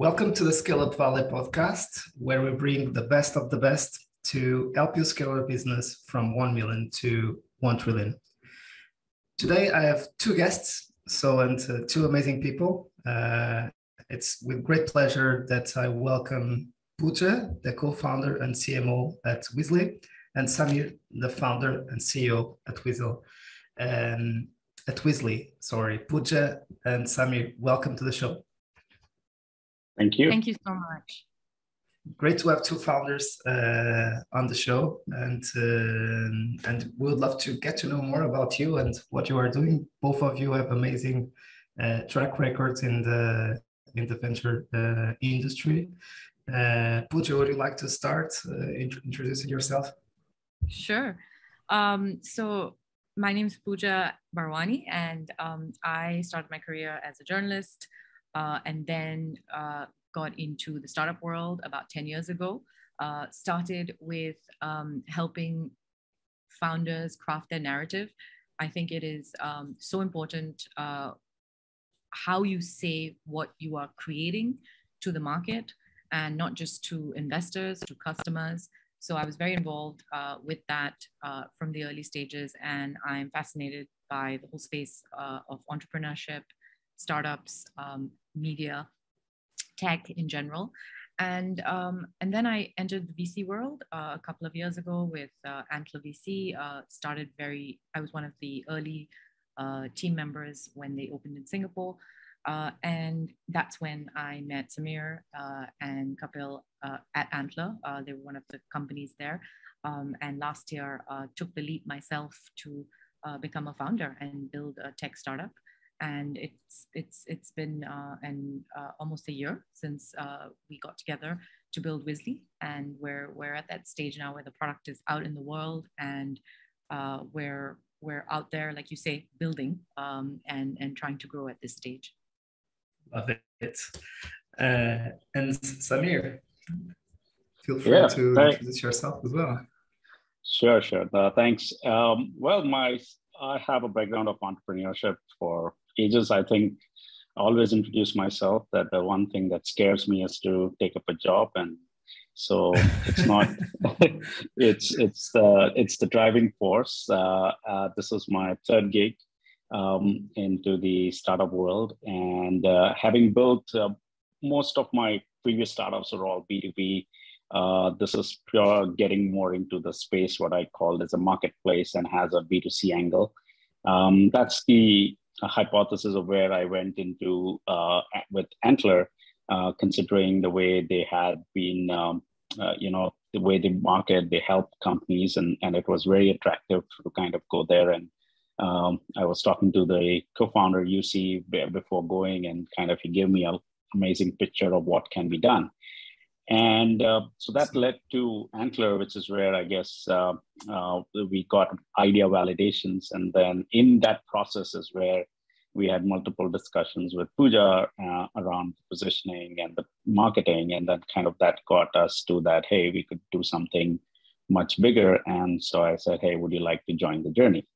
Welcome to the Scale Up Valley podcast, where we bring the best of the best to help you scale your business from 1 million to 1 trillion. Today, I have two guests, so and uh, two amazing people. Uh, it's with great pleasure that I welcome Pooja, the co-founder and CMO at Wizzly, and Samir, the founder and CEO at Weasel. Um, at Wizzly, sorry, Pooja and Samir, welcome to the show. Thank you. Thank you so much. Great to have two founders uh, on the show, and uh, and we would love to get to know more about you and what you are doing. Both of you have amazing uh, track records in the in the venture uh, industry. Uh, Pooja, would you like to start uh, introducing yourself? Sure. Um, so my name is Pooja Barwani, and um, I started my career as a journalist uh, and then uh, got into the startup world about 10 years ago. Uh, started with um, helping founders craft their narrative. I think it is um, so important uh, how you say what you are creating to the market and not just to investors, to customers. So I was very involved uh, with that uh, from the early stages, and I'm fascinated by the whole space of entrepreneurship, startups, um, media, tech in general. And, um, and then I entered the VC world uh, a couple of years ago with uh, Antler VC. Uh, started very, I was one of the early uh, team members when they opened in Singapore. Uh, and that's when I met Samir uh, and Kapil at Antler. they were one of the companies there. Um, and last year took the leap myself to become a founder and build a tech startup and it's it's it's been uh, an uh, almost a year since uh, we got together to build Wizzly, and we're we're at that stage now where the product is out in the world, and uh, we're we're out there, like you say, building um, and and trying to grow at this stage. Love it. Uh, and Samir, feel free yeah, to thanks. introduce yourself as well. Sure, sure. Uh, thanks. Um, well, my I have a background of entrepreneurship for ages, I think I always introduce myself that the one thing that scares me is to take up a job. And so it's not, it's, it's the, it's the driving force. Uh, uh, this is my third gig um, into the startup world. And uh, having built uh, most of my previous startups are all B2B. Uh, this is pure getting more into the space, what I call as a marketplace and has a B2C angle. Um, that's the a hypothesis of where I went into uh, with Antler, uh, considering the way they had been, um, uh, you know, the way they market, they help companies, and, and it was very attractive to kind of go there. And um, I was talking to the co-founder UC before going, and kind of he gave me an amazing picture of what can be done. And uh, so that led to Antler, which is where I guess uh, uh, we got idea validations. And then in that process is where we had multiple discussions with Pooja uh, around positioning and the marketing. And then kind of that got us to that, hey, we could do something much bigger. And so I said, hey, would you like to join the journey?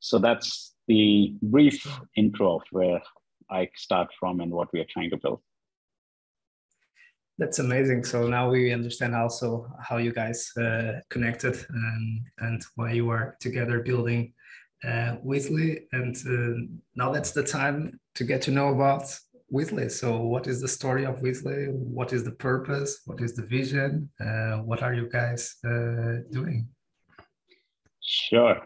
So that's the brief intro of where I start from and what we are trying to build. That's amazing. So now we understand also how you guys uh, connected and, and why you are together building uh, Wizzly. And uh, now that's the time to get to know about Wizzly. So, what is the story of Wizzly? What is the purpose? What is the vision? Uh, what are you guys uh, doing? Sure.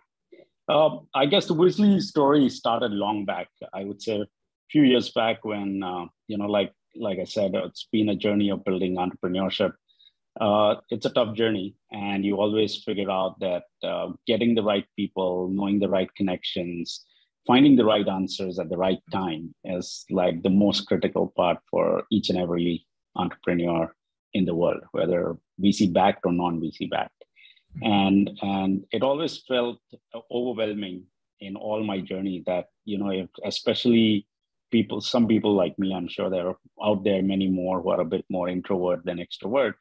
Um, I guess the Wizzly story started long back. I would say a few years back when, uh, you know, like like I said, it's been a journey of building entrepreneurship. Uh, it's a tough journey, and you always figure out that uh, getting the right people, knowing the right connections, finding the right answers at the right time is like the most critical part for each and every entrepreneur in the world, whether VC backed or non VC backed. And and it always felt overwhelming in all my journey that you know, if, especially people, some people like me, I'm sure there are out there many more who are a bit more introvert than extrovert,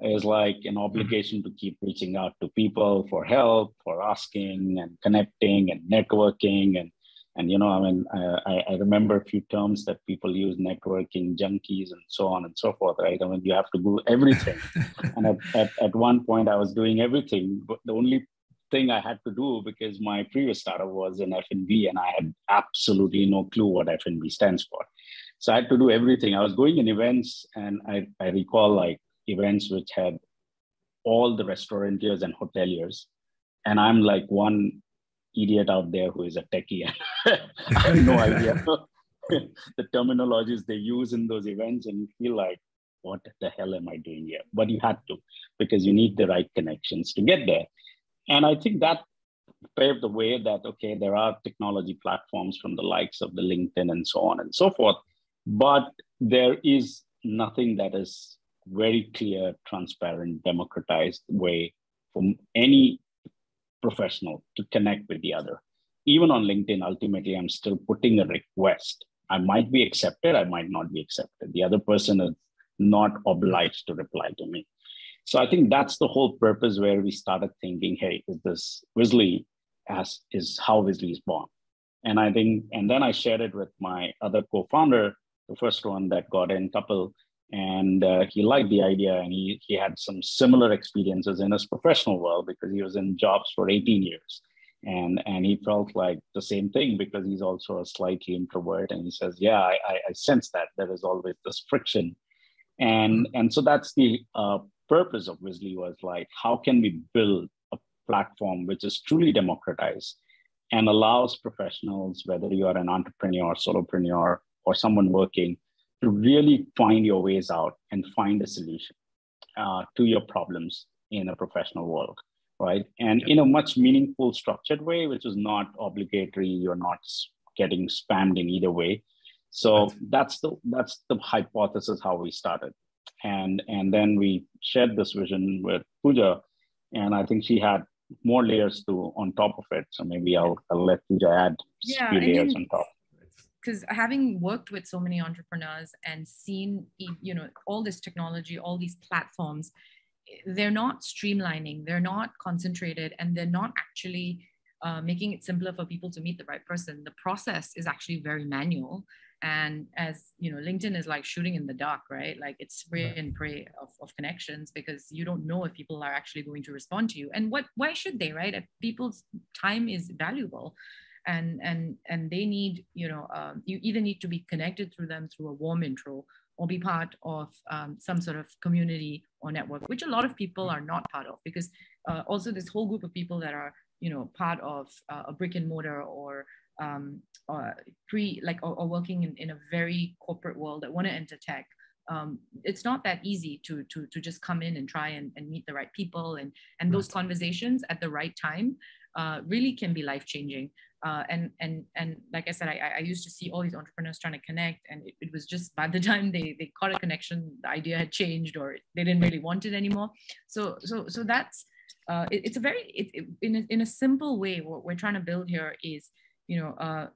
is like an mm-hmm. obligation to keep reaching out to people for help, for asking and connecting and networking and And you know, I mean, I, I remember a few terms that people use: networking junkies and so on and so forth. Right? I mean, you have to do everything. and at, at, at one point, I was doing everything, but the only thing I had to do because my previous startup was in F&B and I had absolutely no clue what F&B stands for. So I had to do everything. I was going in events and I, I recall like events which had all the restaurateurs and hoteliers. And I'm like one idiot out there who is a techie. I have no idea the terminologies they use in those events. And you feel like, what the hell am I doing here? But you had to because you need the right connections to get there. And I think that paved the way that, okay, there are technology platforms from the likes of the LinkedIn and so on and so forth, but there is nothing that is very clear, transparent, democratized way for any professional to connect with the other. Even on LinkedIn, ultimately, I'm still putting a request. I might be accepted, I might not be accepted. The other person is not obliged to reply to me. So I think that's the whole purpose where we started thinking, hey, is this Wizzly as is how Wizzly is born? And I think, and then I shared it with my other co-founder, the first one that got in Kapil, and uh, he liked the idea and he, he had some similar experiences in his professional world because he was in jobs for 18 years and and he felt like the same thing because he's also a slightly introvert and he says yeah i i, I sense that there is always this friction and and so that's the uh, purpose of Wizzly was like, how can we build a platform which is truly democratized and allows professionals, whether you are an entrepreneur, solopreneur, or someone working, to really find your ways out and find a solution uh, to your problems in a professional world, right? And in a much meaningful, structured way, which is not obligatory. You're not getting spammed in either way. So that's the that's the hypothesis how we started and and then we shared this vision with Pooja, and I think she had more layers to on top of it. So maybe I'll, I'll let Pooja add yeah, few layers on top. Because having worked with so many entrepreneurs and seen you know all this technology, all these platforms, they're not streamlining, they're not concentrated, and they're not actually uh, making it simpler for people to meet the right person. The process is actually very manual and as you know linkedin is like shooting in the dark right? Like it's spray and pray of, of connections because you don't know if people are actually going to respond to you. And what why should they right? People's time is valuable and and and they need you know um, you either need to be connected through them through a warm intro or be part of um, some sort of community or network which a lot of people are not part of because uh, also this whole group of people that are you know part of uh, a brick and mortar or um, or pre like or, or, working in, in a very corporate world that want to enter tech um, it's not that easy to to to just come in and try and, and meet the right people and and those conversations at the right time uh, really can be life changing uh, and and and like I said, I, I used to see all these entrepreneurs trying to connect, and it, it, was just by the time they they caught a connection, the idea had changed, or they didn't really want it anymore. So so so that's uh, it, it's a very it, in a, in a simple way. What we're trying to build here is you know, uh,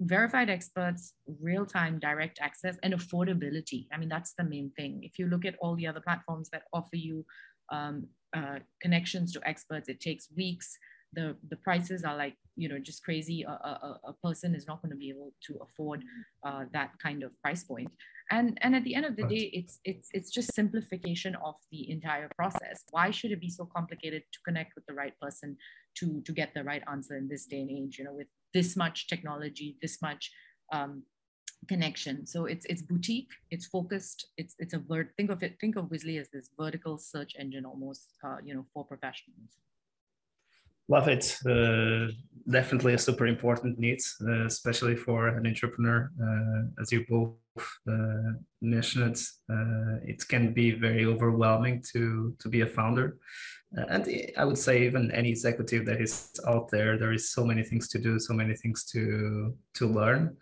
verified experts, real-time direct access, and affordability. I mean, that's the main thing. If you look at all the other platforms that offer you um, uh, connections to experts, it takes weeks. The, the prices are like, you know, just crazy. A, a, a person is not going to be able to afford uh, that kind of price point. And, and at the end of the day, it's, it's, it's just simplification of the entire process. Why should it be so complicated to connect with the right person to, to get the right answer in this day and age, you know, with this much technology, this much um, connection. So it's it's boutique, it's focused, it's it's a word. Think of it. Think of Wizzly as this vertical search engine, almost, uh, you know, for professionals. Love it. Uh, definitely a super important need, uh, especially for an entrepreneur. Uh, as you both uh, mentioned, uh, it can be very overwhelming to to be a founder. Uh, and I would say even any executive that is out there, there is so many things to do, so many things to to learn.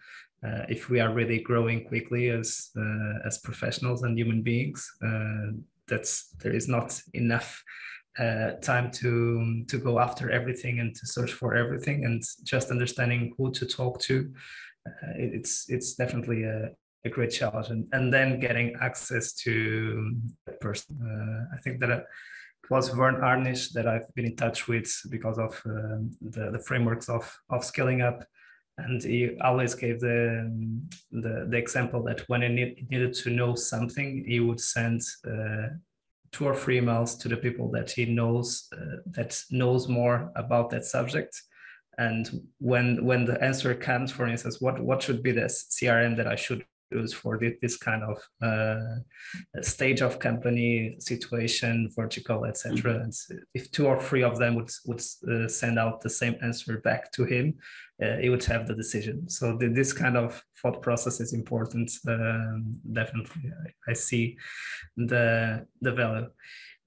Uh, if we are really growing quickly as uh, as professionals and human beings, uh, that's there is not enough uh, time to to go after everything and to search for everything, and just understanding who to talk to. Uh, it's it's definitely a, a great challenge, and and then getting access to that person. I think that it was Verne Harnish that I've been in touch with because of um, the, the frameworks of, of scaling up. and he always gave the the, the example that when he need, needed to know something, he would send uh, two or three emails to the people that he knows uh, that knows more about that subject. And when when the answer comes, for instance, what what should be the CRM that I should use for this kind of uh, stage of company situation, vertical, etc. Mm-hmm. And if two or three of them would would uh, send out the same answer back to him, uh, he would have the decision. So the, this kind of thought process is important. Um, definitely, I, I, see the the value.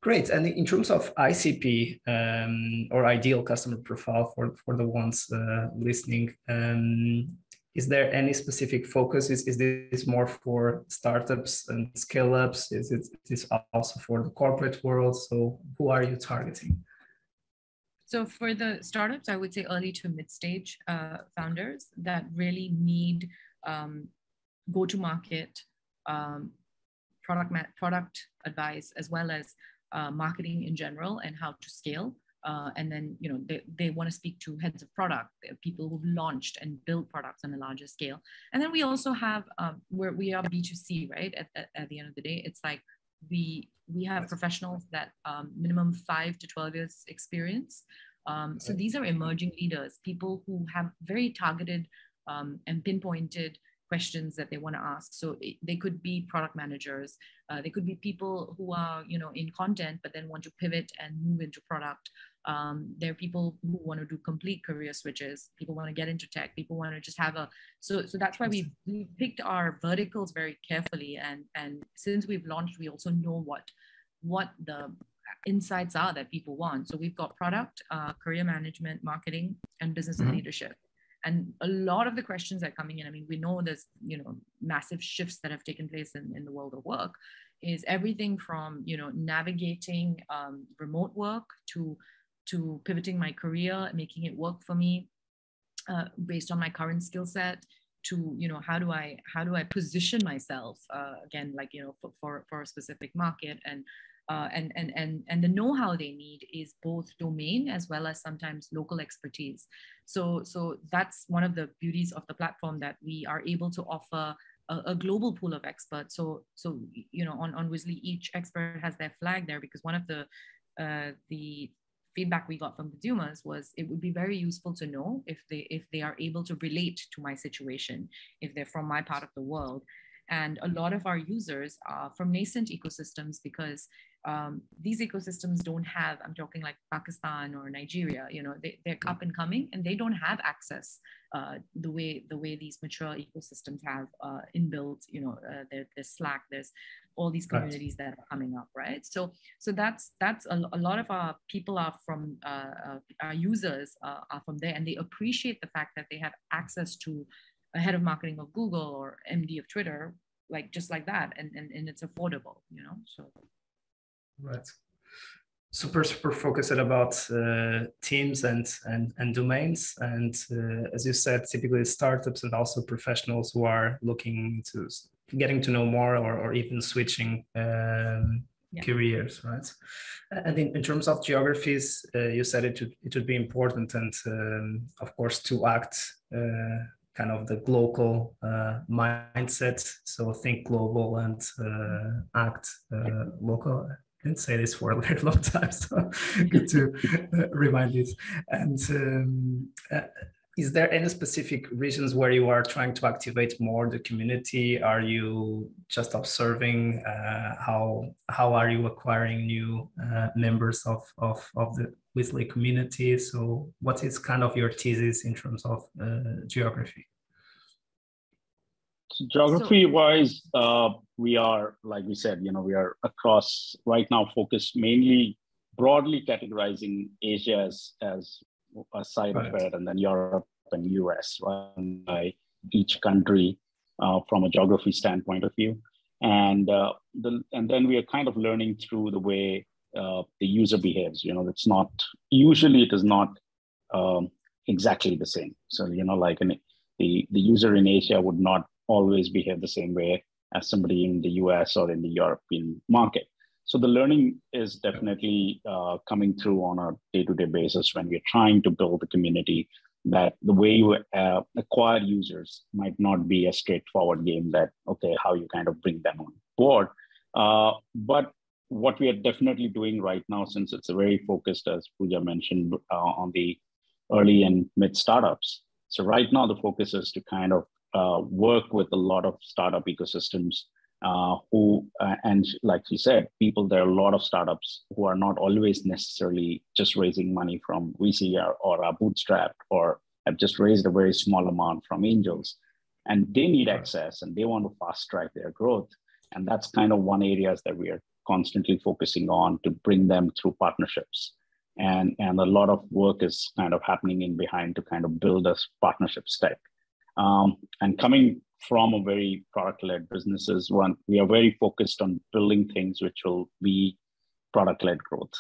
Great. And in terms of ICP um, or ideal customer profile for, for the ones uh, listening, um, is there any specific focus? Is, is this more for startups and scale ups? Is it is also for the corporate world? So who are you targeting? So for the startups, I would say early to mid stage uh, founders that really need um, go to market um, product product advice as well as uh, marketing in general and how to scale uh, and then you know they, they want to speak to heads of product people who've launched and built products on a larger scale. And then we also have um, where we are b2c right at, at, at, the end of the day. It's like we we have professionals that um, minimum 5 to 12 years experience. Um, so these are emerging leaders people who have very targeted um, and pinpointed questions that they want to ask. So they could be product managers, uh, they could be people who are, you know, in content, but then want to pivot and move into product. Um, there are people who want to do complete career switches. People want to get into tech. People want to just have a. So so that's why we we picked our verticals very carefully. And and since we've launched, we also know what what the insights are that people want. So we've got product, uh, career management, marketing, and business mm-hmm. and leadership and a lot of the questions that are coming in i mean we know there's you know massive shifts that have taken place in, in the world of work is everything from you know navigating um, remote work to to pivoting my career making it work for me uh, based on my current skill set to you know how do i how do i position myself uh, again like you know for, for, for a specific market and uh, and, and, and, and the know-how they need is both domain as well as sometimes local expertise. So, so that's one of the beauties of the platform that we are able to offer a, a global pool of experts. So, so you know, on, on Wizzly, each expert has their flag there because one of the uh, the feedback we got from the consumers was it would be very useful to know if they if they are able to relate to my situation if they're from my part of the world and a lot of our users are from nascent ecosystems because um, these ecosystems don't have, I'm talking like Pakistan or Nigeria, you know, they, they're up and coming and they don't have access uh, the way the way these mature ecosystems have uh, inbuilt, you know, uh, there, there's Slack, there's all these communities right. that are coming up, right? So, so that's that's a, a lot of our people are from uh, uh, our users uh, are from there, and they appreciate the fact that they have access to a head of marketing of Google or MD of Twitter, like just like that, and and, and it's affordable, you know. So right. Super super focused about uh, teams and, and and domains. And uh, as you said typically startups and also professionals who are looking to getting to know more or, or even switching um, yeah. careers right? And in, in terms of geographies uh, you said it would, it would be important and um, of course to act uh, kind of the global uh, mindset. So think global and uh, act local didn't say this for a very long time, so good to uh, remind this. And um, uh, is there any specific regions where you are trying to activate more the community? Are you just observing uh, how how are you acquiring new uh, members of, of of the Wizzly community? So, what is kind of your thesis in terms of uh, geography? Geography wise, uh, we are, like we said, you know, we are across right now focused mainly broadly categorizing Asia as, as a side right. of it, and then Europe and US, right, by each country uh, from a geography standpoint of view. And, uh, the, and then we are kind of learning through the way uh, the user behaves. You know, it's not, usually it is not um, exactly the same. So, you know, like an, the, the user in Asia would not always behave the same way as somebody in the US or in the European market. So the learning is definitely uh, coming through on a day-to-day basis when we're trying to build the community that the way you uh, acquire users might not be a straightforward game that okay how you kind of bring them on board uh, but what we are definitely doing right now since it's a very focused as Pooja mentioned uh, on the early and mid startups so right now the focus is to kind of uh, work with a lot of startup ecosystems uh, who uh, and like you said people there are a lot of startups who are not always necessarily just raising money from vc or, or are bootstrapped or have just raised a very small amount from angels. And they need access and they want to fast track their growth. And that's kind of one areas that we are constantly focusing on to bring them through partnerships. And and a lot of work is kind of happening in behind to kind of build a partnership stack um, and coming from a very product-led businesses one we are very focused on building things which will be product-led growth.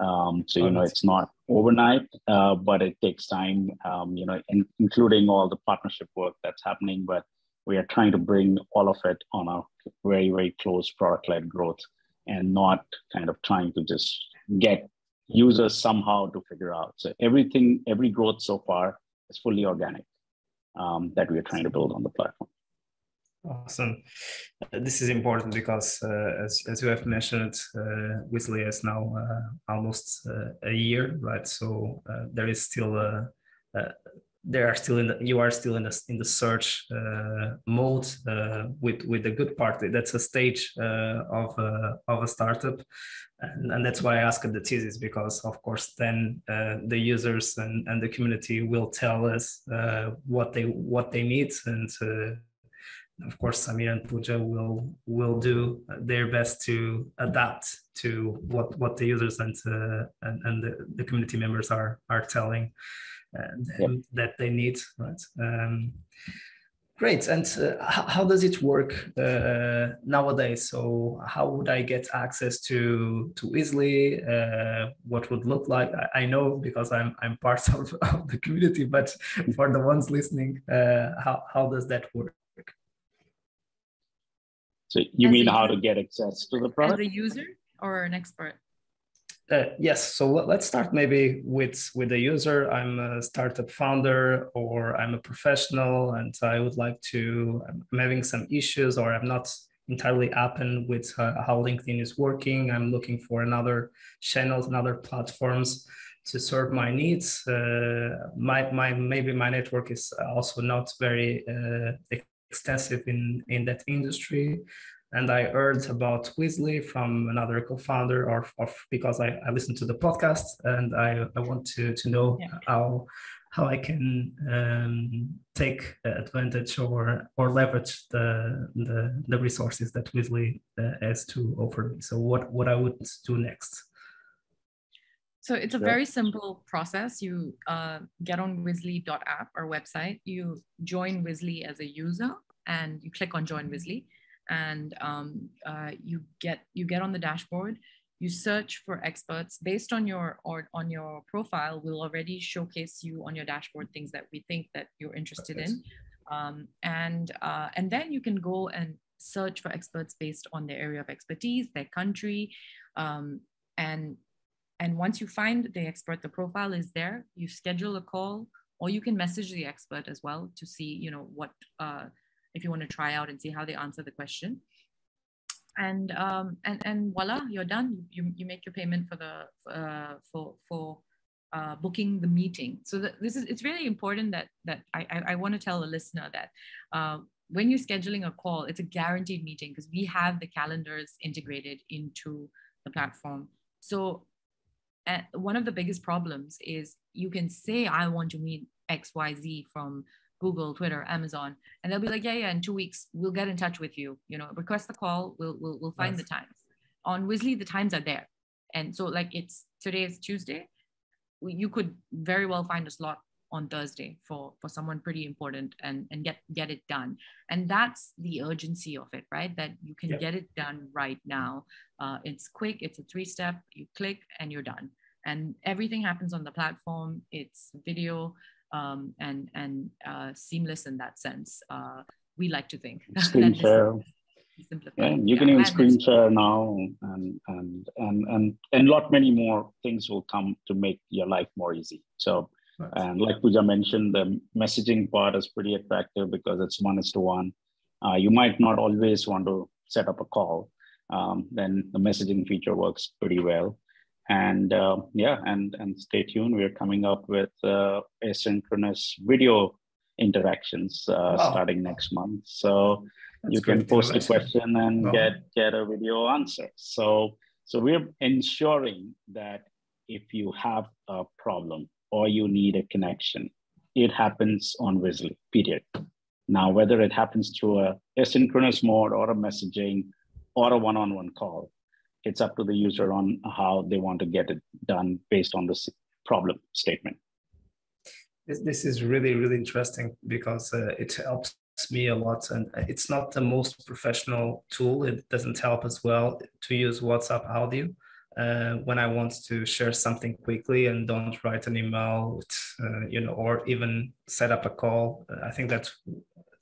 Um, so you know it's not overnight uh, but it takes time um, you know in, including all the partnership work that's happening but we are trying to bring all of it on a very very close product-led growth and not kind of trying to just get users somehow to figure out. So everything every growth so far is fully organic um, that we are trying to build on the platform Awesome. Uh, this is important because, uh, as, as you have mentioned, uh, Wizzly is now uh, almost uh, a year, right? So uh, there is still a, there are still in the you are still in the in the search uh, mode uh, with with the good part. That's a stage uh, of a, of a startup, and, and that's why I asked the thesis because, of course, then the users and, and the community will tell us what they what they need. And of course Samir and Pooja will will do their best to adapt to what what the users and uh, and, and the, the community members are are telling yep. that they need right um, great and uh, how, how, does it work uh, nowadays so how would i get access to to Wizzly uh, what would look like I, I, know because i'm i'm part of, of the community but for the ones listening uh, how, how does that work so you as mean how to get access to the product? As a user or an expert? Uh, yes. So let's start maybe with with the user. I'm a startup founder, or I'm a professional, and I would like to. I'm having some issues, or I'm not entirely open with uh, how LinkedIn is working. I'm looking for another channels and other platforms to serve my needs. Uh, my my maybe my network is also not very uh, extensive in in that industry and I heard about Wizzly from another co-founder, or, or because I, I listened to the podcast, and I, I want to to know yeah. how how I can um, take advantage or or leverage the the, the resources that Wizzly uh, has to offer me. So what what I would do next. So it's a very simple process. You uh, get on Wizzly.app or website. You join Wizzly as a user, and you click on Join Wizzly and um, uh, you get you get on the dashboard you search for experts. Based on your or on your profile we'll already showcase you on your dashboard things that we think that you're interested in. Um, and uh, and then you can go and search for experts based on their area of expertise their country um, and and once you find the expert the profile is there you schedule a call or you can message the expert as well to see you know what uh, if you want to try out and see how they answer the question. And um, and and voila, you're done. You, you make your payment for the uh, for for uh, booking the meeting. So that this is it's really important that that I I, I want to tell the listener that uh, when you're scheduling a call, it's a guaranteed meeting because we have the calendars integrated into the platform. So uh, one of the biggest problems is you can say I want to meet X Y Z from Google, Twitter, Amazon, and they'll be like, yeah, yeah, in two weeks we'll get in touch with you. You know, request the call, we'll we'll, we'll find yes. the times. On Wizzly, the times are there, and so like it's today is Tuesday, you could very well find a slot on Thursday for for someone pretty important and and get get it done. And that's the urgency of it, right? That you can yep. get it done right now. Uh, it's quick. It's a three step. You click and you're done. And everything happens on the platform. It's video um, and and uh, seamless in that sense. Uh, we like to think. Screen share. Yeah, you can even screen share now, and and and and and lot many more things will come to make your life more easy. So Right. And like Pooja mentioned, the messaging part is pretty attractive because it's one is to one. Uh, you might not always want to set up a call. Um, then the messaging feature works pretty well. And uh, yeah, and and stay tuned. We're coming up with uh, asynchronous video interactions uh, wow. starting next month. So That's you can post a question and wow. get get a video answer. So so we're ensuring that if you have a problem or you need a connection, it happens on Wizzly, period. Now, whether it happens through a asynchronous mode or a messaging or a one-on-one call, it's up to the user on how they want to get it done based on this problem statement. This, this is really, really interesting because uh, it helps me a lot and it's not the most professional tool. It doesn't help as well to use WhatsApp audio. Uh, when I want to share something quickly and don't write an email, uh, you know, or even set up a call. I think that's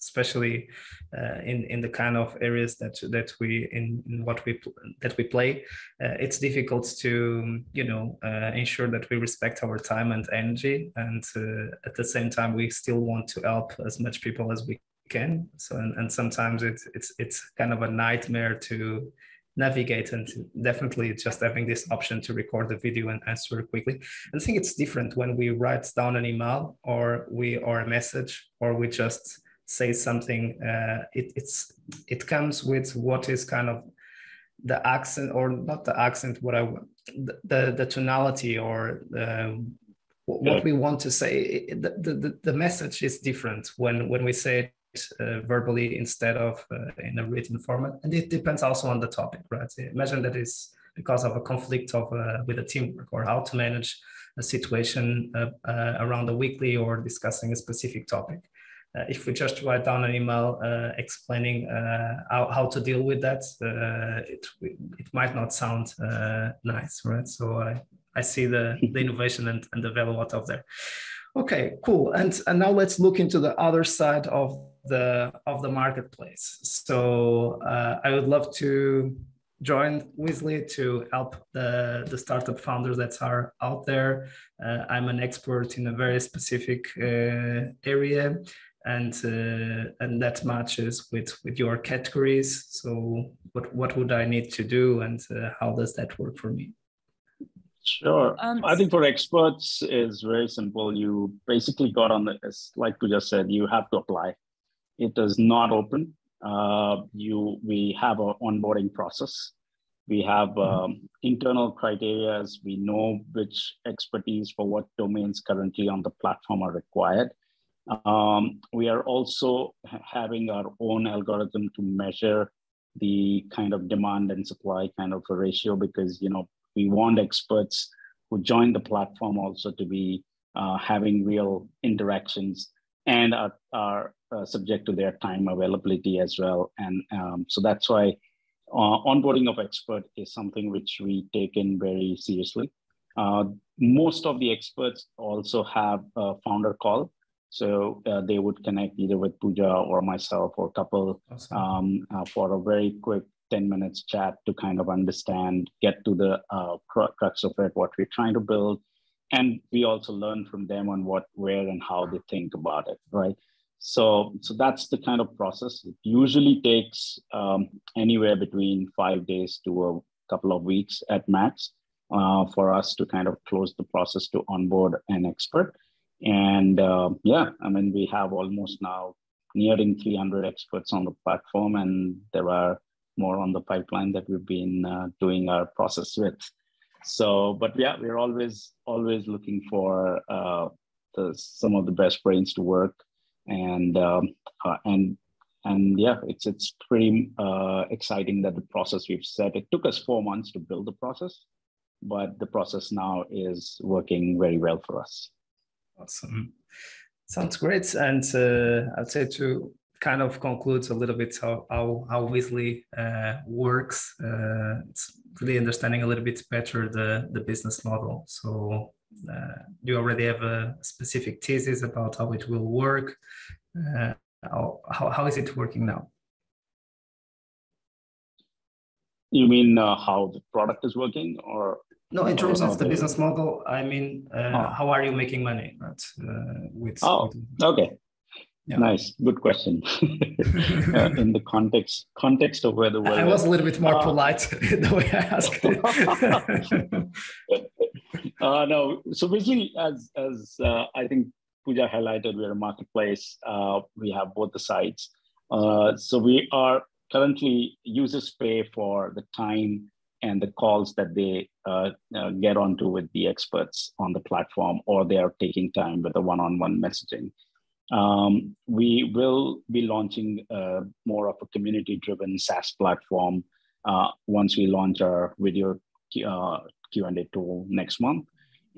especially uh, in in the kind of areas that that we in, in what we that we play uh, it's difficult to you know uh, ensure that we respect our time and energy and uh, at the same time we still want to help as much people as we can so and, and sometimes it's it's it's kind of a nightmare to navigate and definitely just having this option to record the video and answer quickly. I think it's different when we write down an email or we or a message or we just say something, uh, it, it's it comes with what is kind of the accent or not the accent, what I the the tonality or the, what we want to say. The, the the message is different when when we say it uh, verbally instead of uh, in a written format, and it depends also on the topic, right? Imagine that is because of a conflict of uh, with a teamwork or how to manage a situation uh, uh, around a weekly or discussing a specific topic uh, if we just write down an email uh, explaining uh, how, how to deal with that, uh, it, it might not sound uh, nice, right? So I, I see the, the innovation and, and the value out of there. Okay, cool. And, and now let's look into the other side of the of the marketplace. So uh, I would love to join Wizzly to help the, the startup founders that are out there. Uh, I'm an expert in a very specific uh, area and uh, and that matches with with your categories. So what what would i need to do and uh, how does that work for me? Sure. Um, i think for experts is very simple. You basically got on the like you just said you have to apply. It is not open. Uh, you we have an onboarding process. We have um, internal criteria. We know which expertise for what domains currently on the platform are required um, we are also having our own algorithm to measure the kind of demand and supply kind of a ratio because you know we want experts who join the platform also to be uh, having real interactions and are, are uh, subject to their time availability as well. And um, so that's why uh, onboarding of expert is something which we take in very seriously. Uh, most of the experts also have a founder call so uh, they would connect either with Pooja or myself or Kapil awesome. um, uh, for a very quick 10 minutes chat to kind of understand, get to the uh, crux of it, what we're trying to build. And we also learn from them on what, where, and how they think about it, right? So, so that's the kind of process. It usually takes um, anywhere between five days to a couple of weeks at max uh, for us to kind of close the process to onboard an expert. And uh, yeah, I mean, we have almost now nearing 300 experts on the platform, and there are more on the pipeline that we've been uh, doing our process with. So, but yeah, we're always always looking for uh, the, some of the best brains to work, and um, uh, and and yeah, it's it's pretty uh, exciting that the process we've set. It took us four months to build the process, but the process now is working very well for us. Awesome. Sounds great. And uh, I'd say to kind of conclude a little bit how, how, how Wizzly uh, works, uh, it's really understanding a little bit better the, the business model. So uh, you already have a specific thesis about how it will work? Uh, how, how, how is it working now? You mean uh, how the product is working or? No, in terms of the business model, I mean, uh, oh. how are you making money? Right? Uh, with, oh, with... okay. Yeah. Nice, good question. uh, in the context context of where the world I was a little bit more uh, polite the way I asked it. uh, no, so basically, as as uh, I think Pooja highlighted, we're a marketplace. Uh, we have both the sides. Uh, so we are currently users pay for the time and the calls that they uh, uh, get onto with the experts on the platform, or they are taking time with the one-on-one messaging. Um, we will be launching uh, more of a community-driven SaaS platform uh, once we launch our video uh, Q&A tool next month.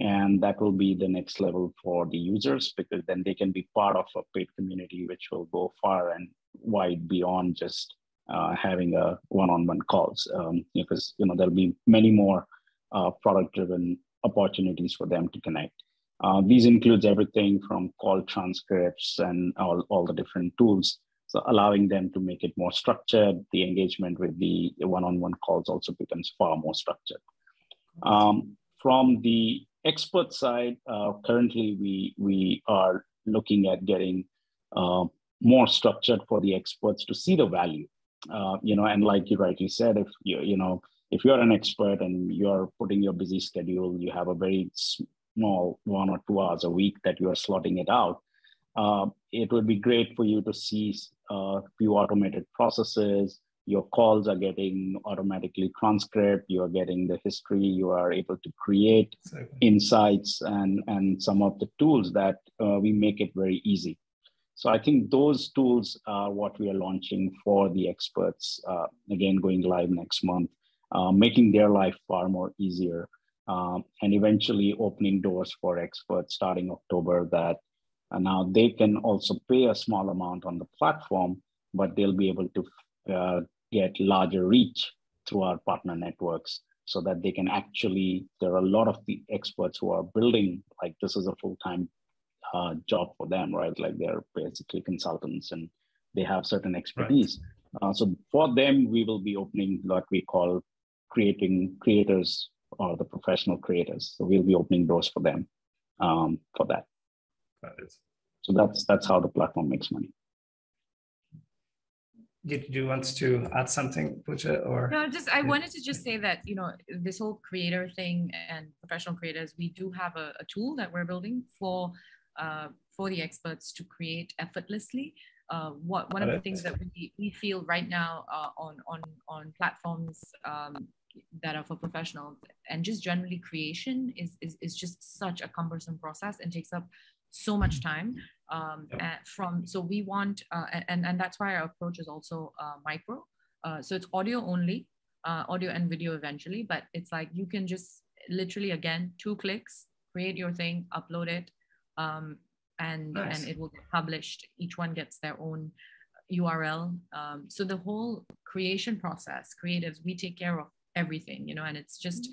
And that will be the next level for the users because then they can be part of a paid community, which will go far and wide beyond just uh, having a one-on-one calls um, because you know there'll be many more uh, product-driven opportunities for them to connect. Uh, these includes everything from call transcripts and all, all the different tools. So allowing them to make it more structured, the engagement with the one-on-one calls also becomes far more structured. Um, from the expert side, uh, currently we, we are looking at getting uh, more structured for the experts to see the value. Uh, you know, and like you rightly said, if you, you know, if you're an expert and you're putting your busy schedule, you have a very small one or two hours a week that you are slotting it out, uh, it would be great for you to see a uh, few automated processes. Your calls are getting automatically transcribed. You are getting the history. You are able to create exactly. insights and and some of the tools that uh, we make it very easy. So I think those tools are what we are launching for the experts. Uh, again, going live next month, uh, making their life far more easier um, and eventually opening doors for experts starting October that uh, now they can also pay a small amount on the platform, but they'll be able to uh, get larger reach through our partner networks so that they can actually, there are a lot of the experts who are building, like this is a full-time uh, job for them, right? Like they're basically consultants and they have certain expertise. Right. Uh, so for them, we will be opening what we call creating creators or the professional creators. So we'll be opening doors for them um, for that. That is. So that's that's how the platform makes money. Did you want to add something, Pooja? Or no, just I wanted to just say that you know this whole creator thing and professional creators, we do have a, a tool that we're building for uh, for the experts to create effortlessly. Uh, what one of the things that we, we feel right now uh, on on on platforms um, that are for professionals and just generally creation is, is, is just such a cumbersome process and takes up so much mm-hmm. time um, from so we want uh, and and that's why our approach is also uh, micro uh, so it's audio only uh, audio and video eventually but it's like you can just literally again two clicks create your thing upload it um, and nice. and it will get published. Each one gets their own url um, so the whole creation process creatives we take care of everything you know and it's just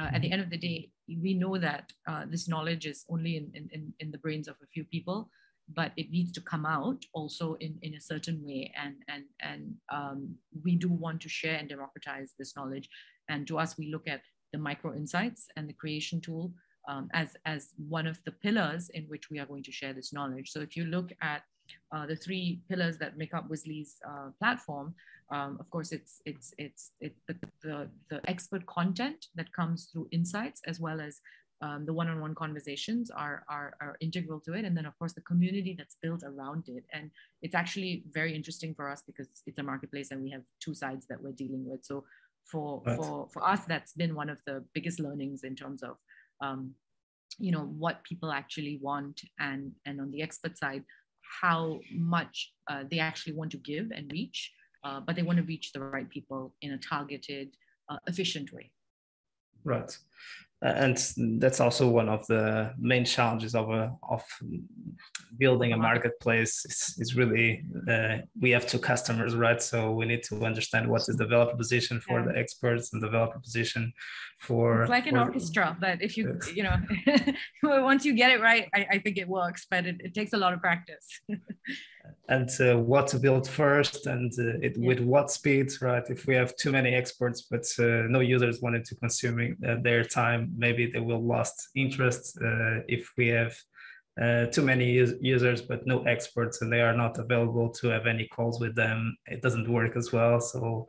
uh, at the end of the day we know that uh, this knowledge is only in, in, in the brains of a few people but it needs to come out also in, in a certain way. And and and um, we do want to share and democratize this knowledge. And to us we look at the micro insights and the creation tool um, as as one of the pillars in which we are going to share this knowledge so if you look at uh, the three pillars that make up Wizzly's uh, platform. Um, of course, it's it's it's it, the, the, the expert content that comes through insights as well as um, the one-on-one conversations are, are are integral to it, and then of course the community that's built around it. And it's actually very interesting for us because it's a marketplace and we have two sides that we're dealing with. So for right. for for us, that's been one of the biggest learnings in terms of um, you know what people actually want and and on the expert side how much uh, they actually want to give and reach, uh, but they want to reach the right people in a targeted, uh, efficient way. Right. And that's also one of the main challenges of a, of building a marketplace. Is, is really uh, we have two customers right? So we need to understand what is the developer position for yeah. the experts and developer position for it's like an orchestra but if you you know once you get it right i, I think it works but it, it takes a lot of practice. And uh, what to build first and uh, it, yeah. with what speed right? If we have too many experts but uh, no users wanted to consuming uh, their time maybe they will lost interest uh, if we have uh, too many users but no experts and they are not available to have any calls with them it doesn't work as well so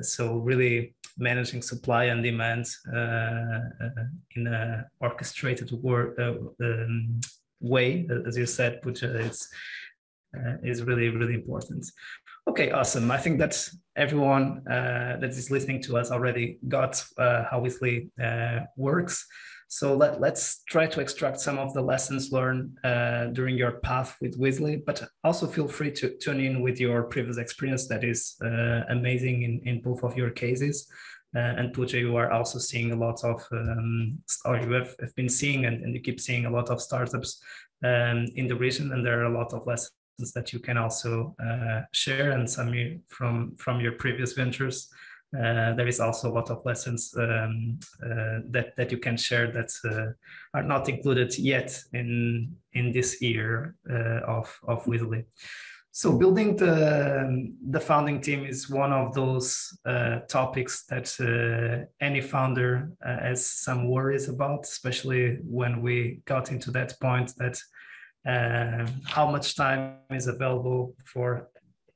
so really managing supply and demand in a orchestrated work, um, way as you said which is uh, is really, really important. Okay, awesome. I think that everyone uh, that is listening to us already got uh, how Wizzly uh, works. So let, let's try to extract some of the lessons learned uh, during your path with Wizzly, but also feel free to tune in with your previous experience that is uh, amazing in, in both of your cases. and Pooja, you are also seeing a lot of, um, or you have, have been seeing and, and you keep seeing a lot of startups um, in the region, and there are a lot of lessons that you can also uh, share and some from from your previous ventures. Uh, there is also a lot of lessons um, uh, that that you can share that uh, are not included yet in in this year uh, of of Wizzly. So building the the founding team is one of those uh, topics that any founder has some worries about, especially when we got into that point that uh, how much time is available for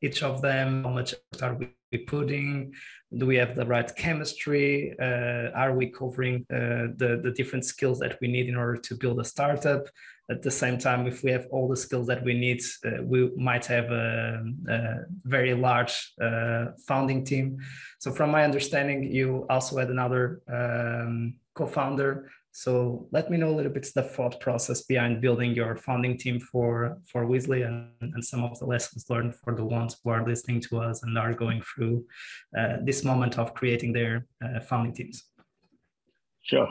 each of them, how much are we putting, do we have the right chemistry, uh, are we covering uh, the, the different skills that we need in order to build a startup. At the same time, if we have all the skills that we need, uh, we might have a, a very large uh, founding team. So from my understanding, you also had another um, co-founder so let me know a little bit the thought process behind building your founding team for for Wizzly and, and some of the lessons learned for the ones who are listening to us and are going through uh, this moment of creating their uh, founding teams. Sure.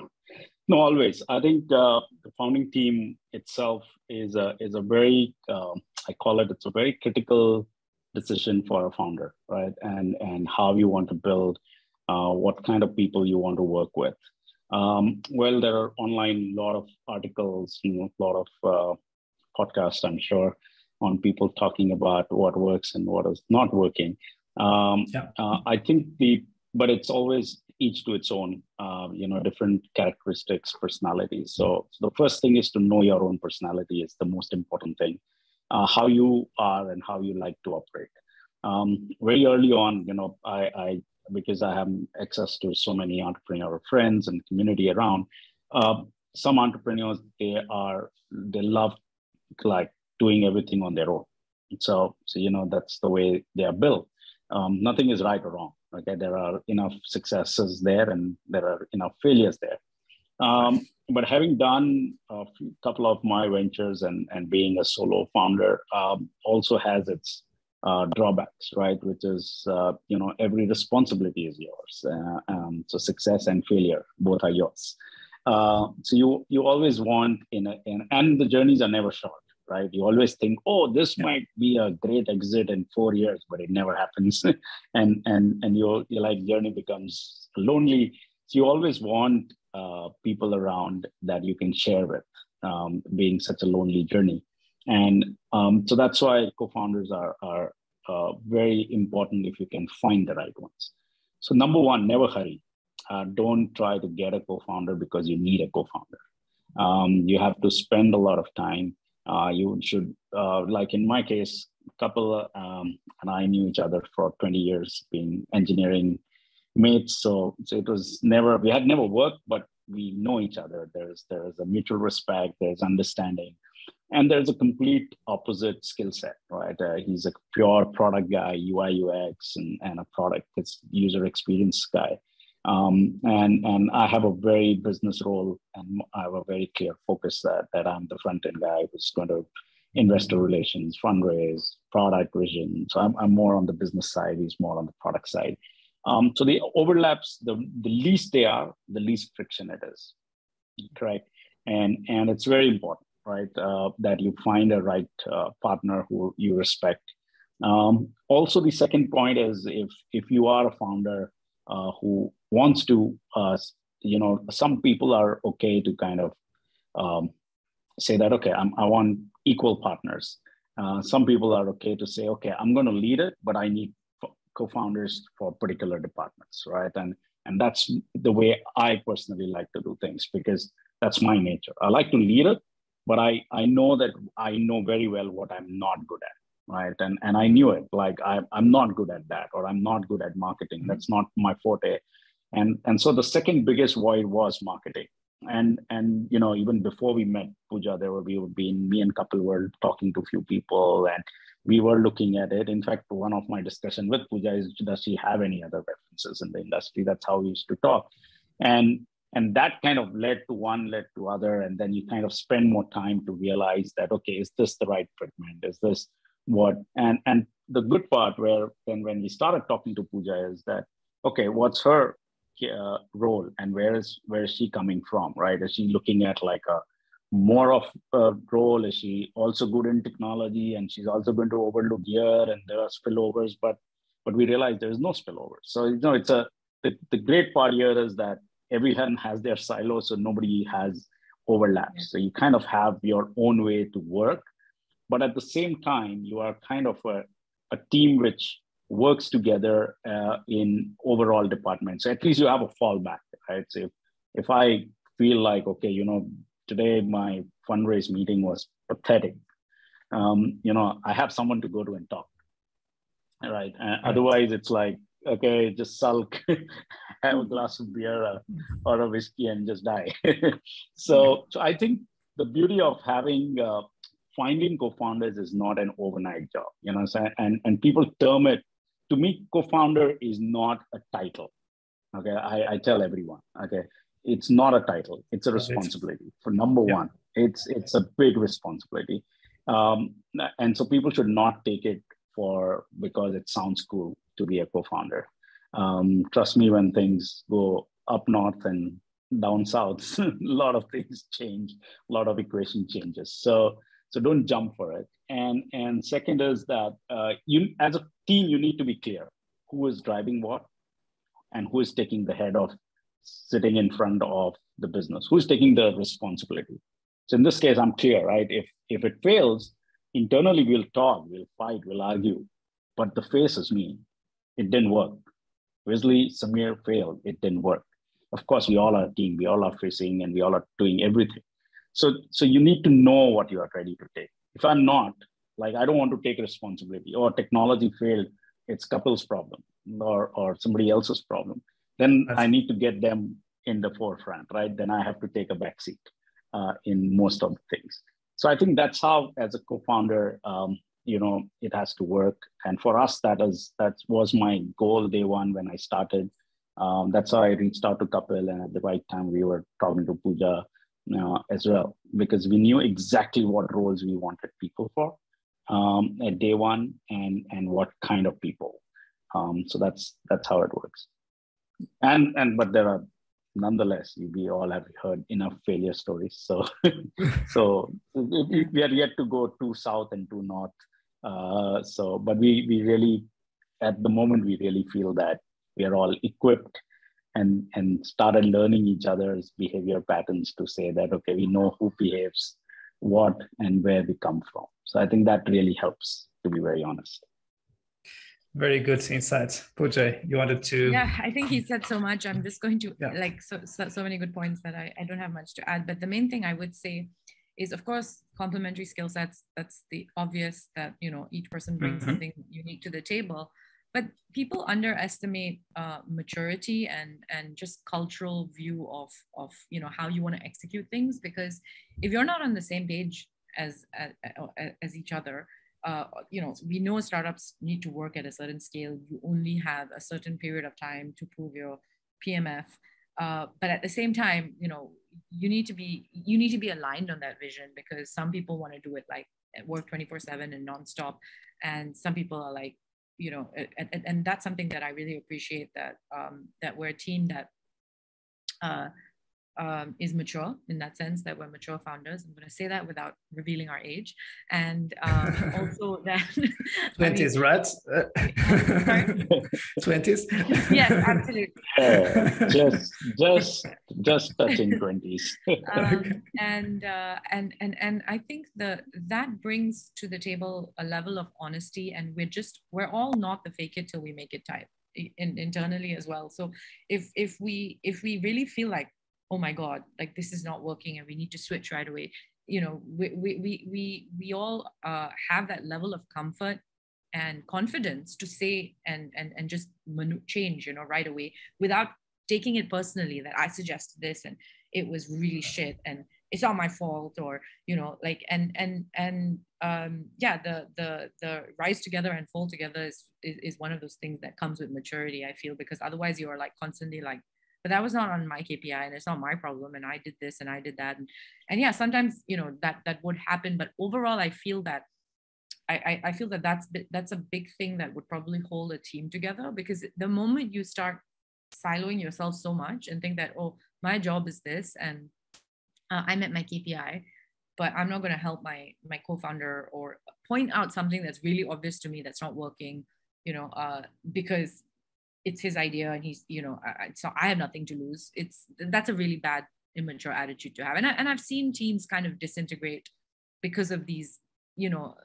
No, always. I think uh, the founding team itself is a is a very um, I call it it's a very critical decision for a founder, right? And and how you want to build, uh, what kind of people you want to work with. Um, well, there are online a lot of articles, you know, a lot of uh, podcasts, I'm sure, on people talking about what works and what is not working. Um, yeah. uh, I think the, but it's always each to its own, uh, you know, different characteristics, personalities. So, so, the first thing is to know your own personality is the most important thing. Uh, how you are and how you like to operate. Um, very early on, you know, I, I because I have access to so many entrepreneur friends and community around. Uh, some entrepreneurs they are they love like doing everything on their own. So so you know that's the way they are built. Um, nothing is right or wrong. Okay, there are enough successes there and there are enough failures there. Um, but having done a couple of my ventures and, and being a solo founder um, also has its uh, drawbacks, right? Which is, uh, you know, every responsibility is yours. Uh, um, so success and failure both are yours. Uh, so you you always want in a in, and the journeys are never short, right? You always think, oh, this yeah. might be a great exit in four years, but it never happens, and and and your your like journey becomes lonely. So you always want uh, people around that you can share with, um, being such a lonely journey. And um, so that's why co-founders are, are uh, very important if you can find the right ones. So number one, never hurry. Uh, don't try to get a co-founder because you need a co-founder. Um, you have to spend a lot of time. Uh, you should, uh, like in my case, Kapil um, and I knew each other for 20 years, being engineering mates. So, so it was never we had never worked, but we know each other. There's there's a mutual respect. There's understanding and there's a complete opposite skill set right? Uh, he's a pure product guy ui ux and, and a product it's user experience guy. Um, and and i have a very business role and i have a very clear focus that that i'm the front end guy who's going to investor relations fundraise product vision. So i'm, I'm more on the business side he's more on the product side. Um, so the overlaps the, the least they are the least friction it is right? And and it's very important, right, uh, that you find a right uh, partner who you respect. Um, also, the second point is if if you are a founder uh, who wants to, uh, you know, some people are okay to kind of um, say that okay, I'm, I want equal partners. Uh, some people are okay to say, okay, I'm going to lead it, but I need co-founders for particular departments, right? And and that's the way I personally like to do things because that's my nature. I like to lead it, but I I know that I know very well what I'm not good at, right? And and I knew it. Like I I'm not good at that, or I'm not good at marketing. Mm-hmm. That's not my forte. And and so the second biggest void was marketing and and you know even before we met Pooja, there were we would be in me and Kapil were talking to a few people, and we were looking at it. In fact, one of my discussion with Pooja is does she have any other references in the industry? That's how we used to talk, and and that kind of led to one, led to other, and then you kind of spend more time to realize that okay, is this the right treatment? Is this what? And and the good part where then when we started talking to Pooja is that okay, what's her uh, role and where is where is she coming from right is she looking at like a more of a role is she also good in technology and she's also going to overlook here and there are spillovers but but we realize there's no spillovers so you know it's a the, the great part here is that everyone has their silo so nobody has overlaps so you kind of have your own way to work but at the same time you are kind of a, a team which works together uh, in overall departments. So at least you have a fallback, right? So if, if I feel like, okay, you know, today my fundraise meeting was pathetic, um, you know, I have someone to go to and talk, right? Uh, right. Otherwise, it's like, okay, just sulk, have a glass of beer uh, or a whiskey and just die. so, so I think the beauty of having uh, finding co-founders is not an overnight job, you know, and, and people term it to me, co-founder is not a title. Okay, I, I tell everyone. Okay, it's not a title; it's a responsibility. For number yeah. one, it's it's a big responsibility, um, and so people should not take it for because it sounds cool to be a co-founder. Um, trust me, when things go up north and down south, a lot of things change, a lot of equation changes. So so don't jump for it. And and second is that uh, you as a team you need to be clear who is driving what, and who is taking the head of sitting in front of the business, who is taking the responsibility. So in this case, I'm clear, right? If if it fails, internally we'll talk, we'll fight, we'll argue, but the face is me. It didn't work. Wizzly, Samir failed. It didn't work. Of course, we all are a team. We all are facing, and we all are doing everything. So, so you need to know what you are ready to take. If I'm not, like I don't want to take responsibility or technology failed, it's Kapil's problem or, or somebody else's problem. Then That's... I need to get them in the forefront, right? Then I have to take a backseat uh, in most of the things. So I think that's how, as a co-founder, um, you know, it has to work. And for us, that is that was my goal day one when I started. Um, that's how I reached out to Kapil, and at the right time, we were talking to Pooja as well because we knew exactly what roles we wanted people for um, at day one and and what kind of people. Um, so that's that's how it works. And and but there are nonetheless we all have heard enough failure stories. So so we are yet to go too south and too north. Uh, so but we we really at the moment we really feel that we are all equipped and and started learning each other's behavior patterns to say that okay we know who behaves what and where we come from so i think that really helps to be very honest very good insights. Pooja you wanted to yeah i think he said so much. I'm just going to yeah. like so, so, so many good points that I, I don't have much to add. But the main thing i would say is of course complementary skill sets that's the obvious that you know each person brings mm-hmm. something unique to the table. But people underestimate uh, maturity and and just cultural view of of you know how you want to execute things. Because if you're not on the same page as as, as each other uh, you know we know startups need to work at a certain scale. You only have a certain period of time to prove your pmf uh, but at the same time you know you need to be you need to be aligned on that vision because some people want to do it like work 24 7 and nonstop. And some people are like you know, and, and that's something that I really appreciate that um, that we're a team that uh, um, is mature in that sense that we're mature founders. I'm going to say that without revealing our age, and um, also that twenties, I mean, right? Twenties. yes, absolutely. Uh, just, just, just touching twenties. um, and uh, and and and I think the that brings to the table a level of honesty, and we're just we're all not the fake it till we make it type in, internally as well so if if we if we really feel like oh my god like this is not working and we need to switch right away. You know we we we we, we all uh, have that level of comfort and confidence to say and and and just change you know right away without taking it personally that i suggested this and it was really shit and it's not my fault or you know like and and and um yeah the the the rise together and fall together is, is is one of those things that comes with maturity i feel because otherwise you are like constantly like but that was not on my kpi and it's not my problem and i did this and i did that and, and yeah sometimes you know that that would happen but overall i feel that I, I feel that that's that's a big thing that would probably hold a team together because the moment you start siloing yourself so much and think that oh my job is this and uh, I met my KPI, but I'm not going to help my my co-founder or point out something that's really obvious to me that's not working, you know, uh, because it's his idea and he's, you know, I, so I have nothing to lose. It's that's a really bad immature attitude to have, and I, and I've seen teams kind of disintegrate because of these, you know,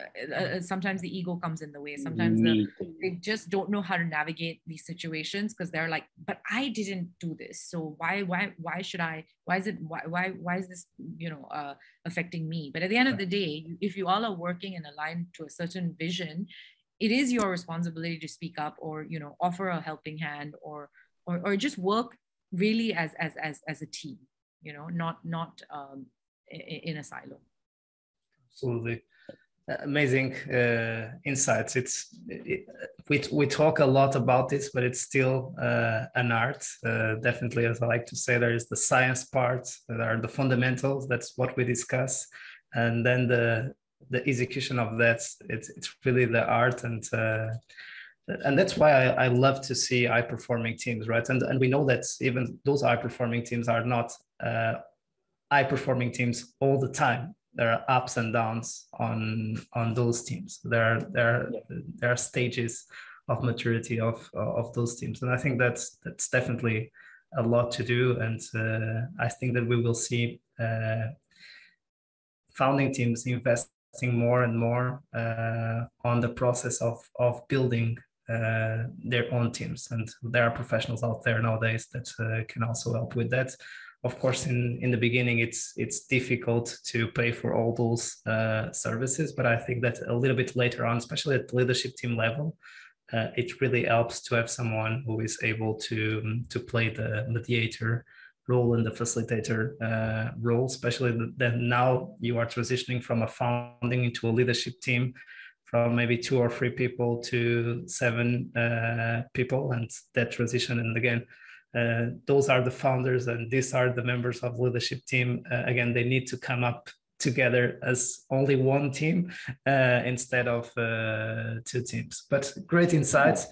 uh, uh, sometimes the ego comes in the way. Sometimes the, they just don't know how to navigate these situations because they're like but i didn't do this. So why why why should i why is it why why, why is this you know uh, affecting me? But at the end of the day if you all are working and aligned to a certain vision it is your responsibility to speak up or you know offer a helping hand or or, or just work really as as as as a team you know not not um, in a silo. Absolutely. Amazing uh, insights. It's it, we, we talk a lot about this but it's still uh, an art. Uh, definitely as i like to say there is the science part that are the fundamentals. That's what we discuss. And then the the execution of that it's, it's really the art and uh, and that's why I, I love to see high performing teams right and and we know that even those high performing teams are not uh, high performing teams all the time there are ups and downs on on those teams. There are there are, yeah. there are stages of maturity of of those teams, and I think that's that's definitely a lot to do. And uh, I think that we will see uh, founding teams investing more and more uh, on the process of of building uh, their own teams. And there are professionals out there nowadays that uh, can also help with that of course in in the beginning it's it's difficult to pay for all those uh, services but i think that a little bit later on especially at the leadership team level uh, it really helps to have someone who is able to to play the mediator role in the facilitator uh, role especially that now you are transitioning from a founding into a leadership team from maybe two or three people to seven uh, people and that transition. And again uh, those are the founders and these are the members of leadership team. Uh, again they need to come up together as only one team uh, instead of uh, two teams. But great insights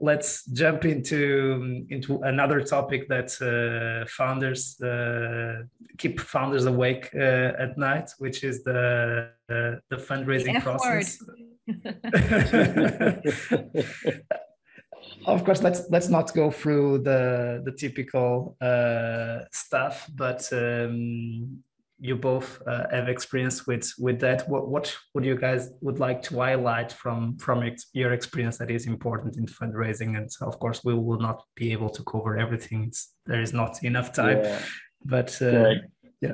let's jump into into another topic that uh, founders uh, keep founders awake at night which is the the fundraising the process. of course let's let's not go through the the typical uh, stuff but um, you both uh, have experience with with that what what would you guys would like to highlight from from your experience that is important in fundraising and of course we will not be able to cover everything it's, there is not enough time yeah. but uh, right. yeah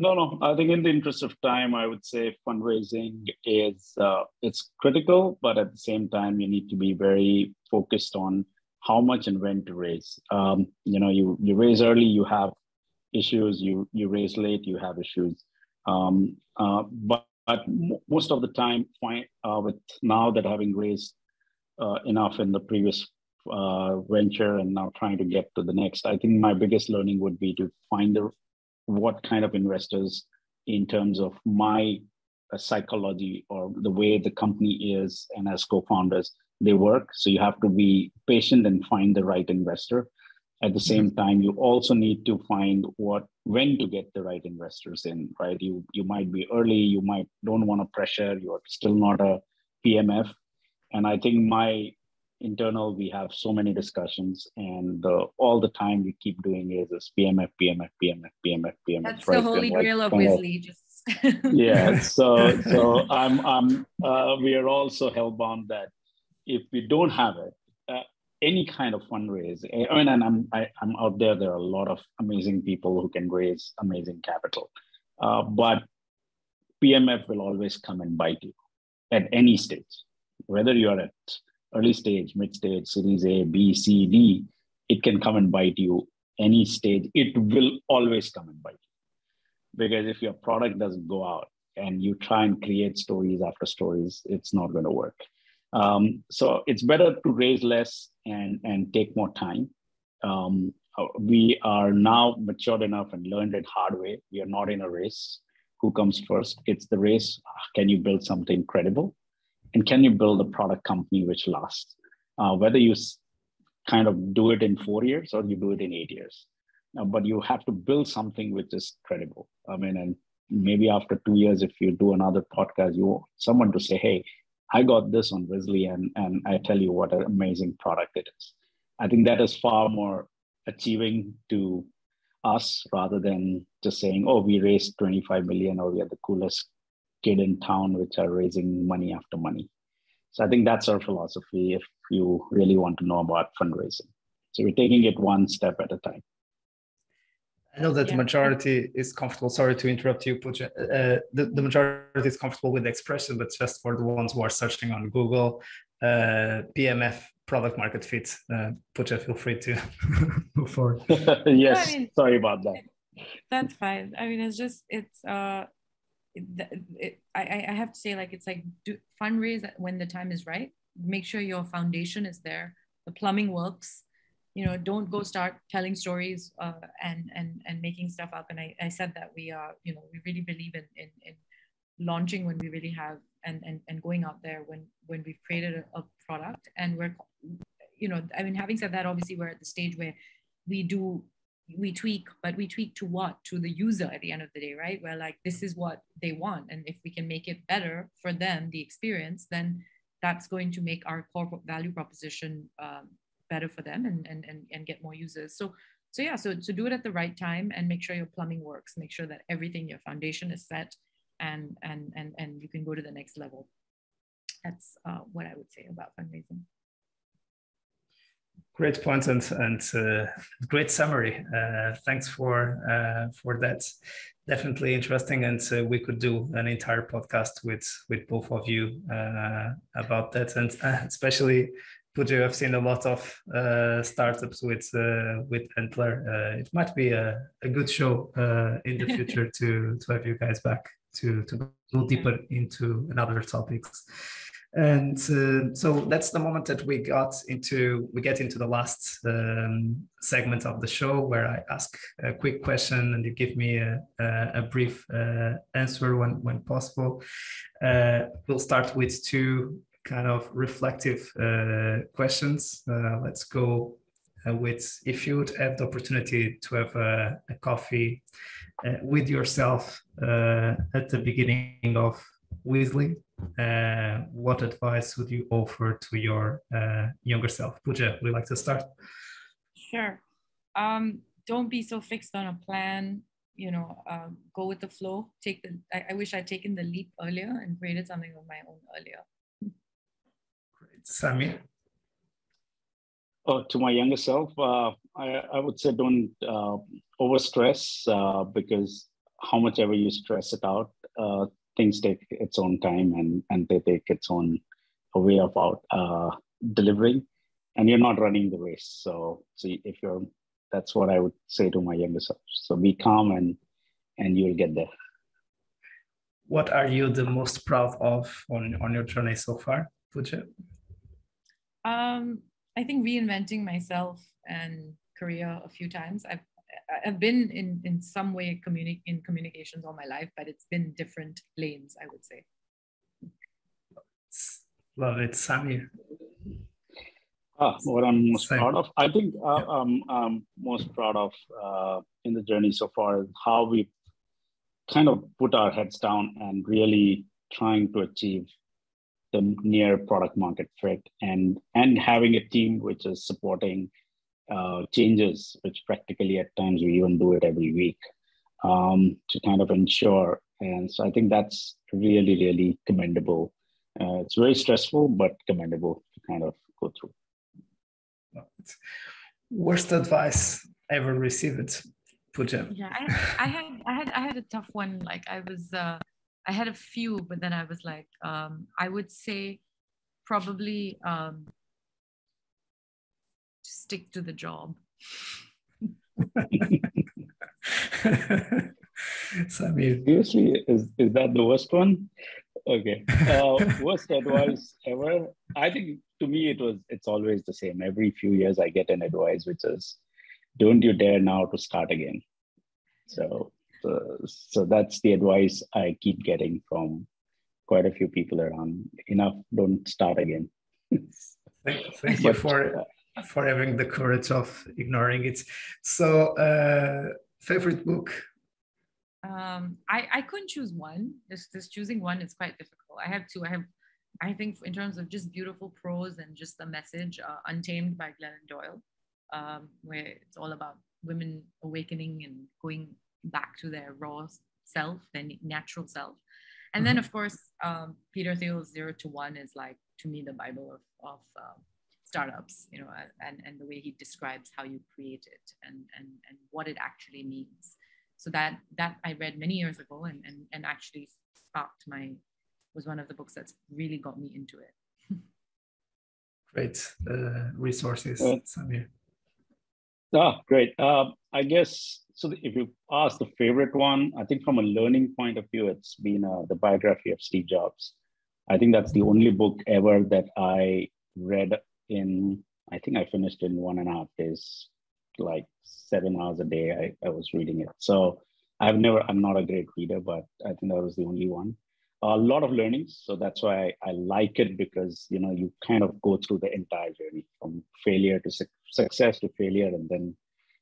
no, no. I think in the interest of time, I would say fundraising is uh, it's critical, but at the same time, you need to be very focused on how much and when to raise. Um, you know, you you raise early, you have issues. You you raise late, you have issues. Um, uh, but, but most of the time, uh, with now that having raised uh, enough in the previous uh, venture and now trying to get to the next, I think my biggest learning would be to find the what kind of investors in terms of my uh, psychology or the way the company is and as co-founders they work so you have to be patient and find the right investor At the same time, you also need to find what when to get the right investors in, right? You you might be early, you might don't want to pressure, you're still not a PMF. And I think my internal, we have so many discussions, and the, all the time we keep doing is this PMF, PMF, PMF, PMF, PMF. That's right? the holy grail of Wizzly. Just yeah. So so I'm I'm uh, we are also hellbound that if we don't have it, any kind of fundraise, I mean, and I'm I, am i am out there. There are a lot of amazing people who can raise amazing capital, uh, but PMF will always come and bite you at any stage, whether you're at early stage, mid stage, Series A, B, C, D. It can come and bite you any stage. It will always come and bite you because if your product doesn't go out and you try and create stories after stories, it's not going to work. Um, so it's better to raise less and, and take more time. Um, uh, we are now matured enough and learned it hard way. We are not in a race. Who comes first? It's the race. Can you build something credible? And can you build a product company which lasts? Uh, whether you kind of do it in four years or you do it in eight years. Uh, but you have to build something which is credible. I mean, and maybe after two years, if you do another podcast, you want someone to say, hey, I got this on Wizzly and, and I tell you what an amazing product it is. I think that is far more achieving to us rather than just saying, oh, we raised 25 million or we are the coolest kid in town, which are raising money after money. So I think that's our philosophy if you really want to know about fundraising. So we're taking it one step at a time. I know that yeah. the majority is comfortable. Sorry to interrupt you, Pooja. Uh, the, the majority is comfortable with the expression, but just for the ones who are searching on Google, uh, PMF product market fit. Uh, Pooja, feel free to move forward. yes, I mean, sorry about that. That's fine. I mean, it's just it's uh, it, it, I I have to say like it's like do fundraise when the time is right. Make sure your foundation is there. The plumbing works you know don't go start telling stories uh, and and and making stuff up. And I, I said that we are you know we really believe in, in in launching when we really have and and, and going out there when when we've created a, a product. And we're you know i mean having said that obviously we're at the stage where we do we tweak but we tweak to what? To the user at the end of the day right? Where like this is what they want. And if we can make it better for them the experience then that's going to make our core value proposition um, better for them and, and, and, and get more users. So, so yeah, so, so do it at the right time and make sure your plumbing works, make sure that everything, your foundation is set and, and, and, and you can go to the next level. That's uh, what I would say about fundraising. Great points point and, and uh, great summary. Uh, thanks for uh, for that. Definitely interesting, and uh, we could do an entire podcast with with both of you uh, about that, and uh, especially Pooja, I've seen a lot of uh, startups with uh, with Antler. Uh, it might be a, a good show uh, in the future to to have you guys back to to go deeper into another topics. And uh, so that's the moment that we got into we get into the last um, segment of the show where I ask a quick question and you give me a, a, a brief uh, answer when when possible. we'll start with two kind of reflective uh, questions. Uh, let's go uh, with if you would have the opportunity to have a, a coffee uh, with yourself uh, at the beginning of Wizzly, uh, what advice would you offer to your younger self? Pooja, would you like to start? Sure. Um, don't be so fixed on a plan you know, um, go with the flow. Take the. I, I, wish I'd taken the leap earlier and created something of my own earlier. Sami? Oh, to my younger self, uh, I, I would say don't uh, over stress uh, because how much ever you stress it out, uh, things take its own time and, and they take its own way of out uh, delivering, and you're not running the race. So, so if you're, that's what I would say to my younger self. So be calm and and you'll get there. What are you the most proud of on on your journey so far, Pooja? Um, I think reinventing myself and career a few times. I've I've been in in some way communi- in communications all my life, but it's been different lanes, I would say. Love it, Samir. Ah, what I'm most Same. proud of, I think uh, yeah. um, I'm most proud of uh, in the journey so far is how we kind of put our heads down and really trying to achieve the near product market fit and and having a team which is supporting uh, changes, which practically at times we even do it every week um, to kind of ensure. And so I think that's really, really commendable. Uh, it's very stressful, but commendable to kind of go through. Worst advice ever received, Pooja? Yeah, I, I, had, I had, I had a tough one. Like I was, uh, I had a few, but then I was like, um, I would say probably um, stick to the job. Samir. Seriously, is, is that the worst one? Okay. Uh, worst advice ever? I think to me it was it's always the same. Every few years I get an advice which is don't you dare now to start again. So so that's the advice I keep getting from quite a few people around. Enough, don't start again. thank, thank you for for having the courage of ignoring it. So, uh, favorite book? Um, I, I couldn't choose one. Just, just choosing one is quite difficult. I have two. I have, I think, in terms of just beautiful prose and just the message, uh, Untamed by Glennon Doyle, um, where it's all about women awakening and going back to their raw self, their natural self. And mm-hmm. then, of course, um, Peter Thiel's Zero to One is like, to me, the Bible of, of uh, startups, you know, and, and the way he describes how you create it and, and, and what it actually means. So that that I read many years ago and, and, and actually sparked my was one of the books that's really got me into it. great uh, resources, Samir. Ah, great. Uh, I guess so. If you ask the favorite one, I think from a learning point of view, it's been uh, the biography of Steve Jobs. I think that's the only book ever that I read in I think I finished in one and a half days, like seven hours a day. I, I was reading it. So I've never, I'm not a great reader, but I think that was the only one. A lot of learnings. So that's why I, like it because, you know, you kind of go through the entire journey from failure to su- success to failure and then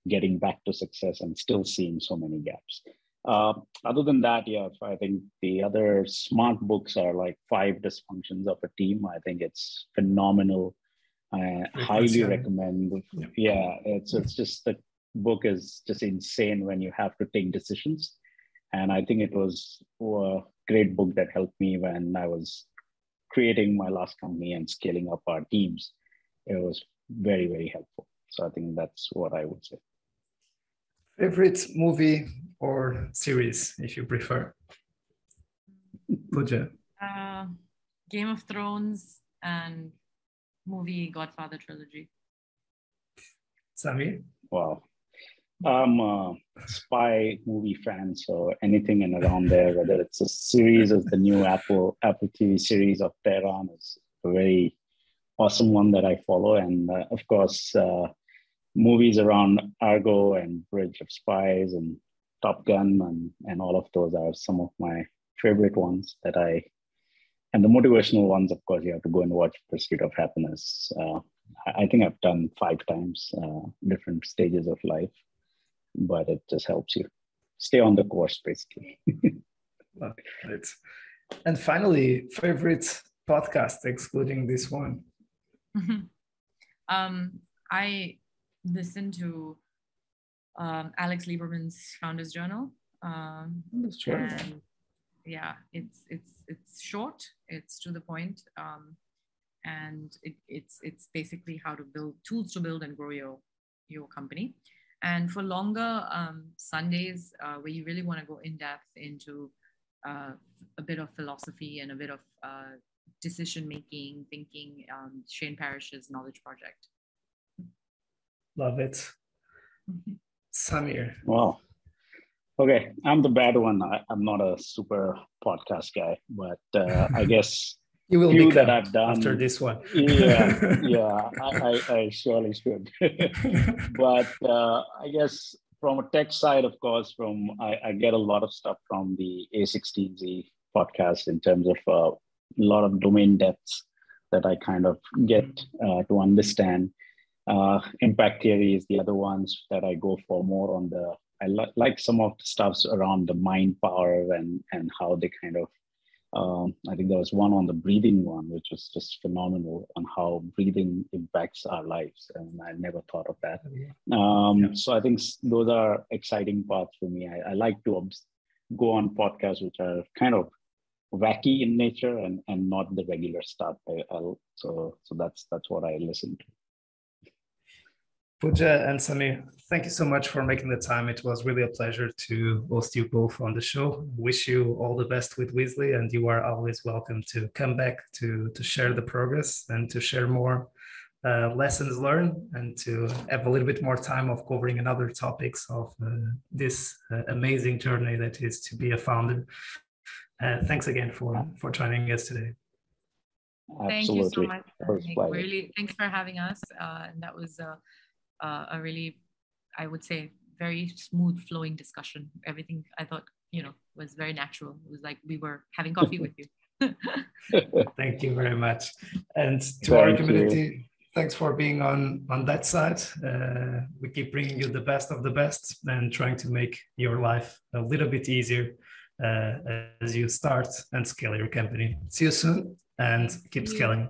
getting back to success and still seeing so many gaps. Uh, other than that, yeah, I think the other smart books are like Five Dysfunctions of a Team. I think it's phenomenal I highly recommend. Yeah. yeah, it's it's just the book is just insane when you have to take decisions, and I think it was a great book that helped me when I was creating my last company and scaling up our teams. It was very very helpful. So I think that's what I would say. Favorite movie or series, if you prefer. Pooja. Uh, Game of Thrones and movie Godfather trilogy? Samir? Wow. I'm a spy movie fan, so anything in around there, whether it's a series of the new Apple Apple TV series of Tehran is a very awesome one that I follow, and uh, of course, uh, movies around Argo and Bridge of Spies and Top Gun and and all of those are some of my favorite ones that I and the motivational ones, of course, you have to go and watch Pursuit of Happiness. Uh, I think I've done five times, uh, different stages of life, but it just helps you stay on the course, basically. right. And finally, favorite podcast, excluding this one. Um, I listen to um, Alex Lieberman's Founders Journal. Um, That's true. And yeah, it's it's it's short, it's to the point, um, and it, it's it's basically how to build tools to build and grow your your company. And for longer um, Sundays, uh, where you really want to go in depth into uh, a bit of philosophy and a bit of uh, decision making, thinking, um, Shane Parrish's Knowledge Project. Love it. Samir. Wow. Okay, I'm the bad one. I, am not a super podcast guy, but uh, I guess you will few that I've done after this one. yeah, yeah, I, I, I surely should. but uh, I guess from a tech side, of course, from I, I, get a lot of stuff from the A16Z podcast in terms of uh, a lot of domain depths that I kind of get uh, to understand. Uh, impact theory is the other ones that I go for more on the. I li- like some of the stuffs around the mind power and and how they kind of. Um, I think there was one on the breathing one, which was just phenomenal on how breathing impacts our lives, and I never thought of that. Um, yeah. So I think those are exciting parts for me. I, I like to go on podcasts which are kind of wacky in nature and and not the regular stuff. I, so so that's that's what I listen to. Pooja and Samir, thank you so much for making the time. It was really a pleasure to host you both on the show. Wish you all the best with Wizzly, and you are always welcome to come back to to share the progress and to share more uh, lessons learned and to have a little bit more time of covering another topics of uh, this uh, amazing journey that is to be a founder uh, thanks again for for joining us today. Thank you so much. Really, thanks for having us. Uh, and that was a, a really, I would say, very smooth flowing discussion. Everything I thought, you know, was very natural. It was like we were having coffee with you. Thank you very much. And to Thank our community, you. thanks for being on on that side. Uh, we keep bringing you the best of the best and trying to make your life a little bit easier uh, as you start and scale your company. See you soon and keep scaling.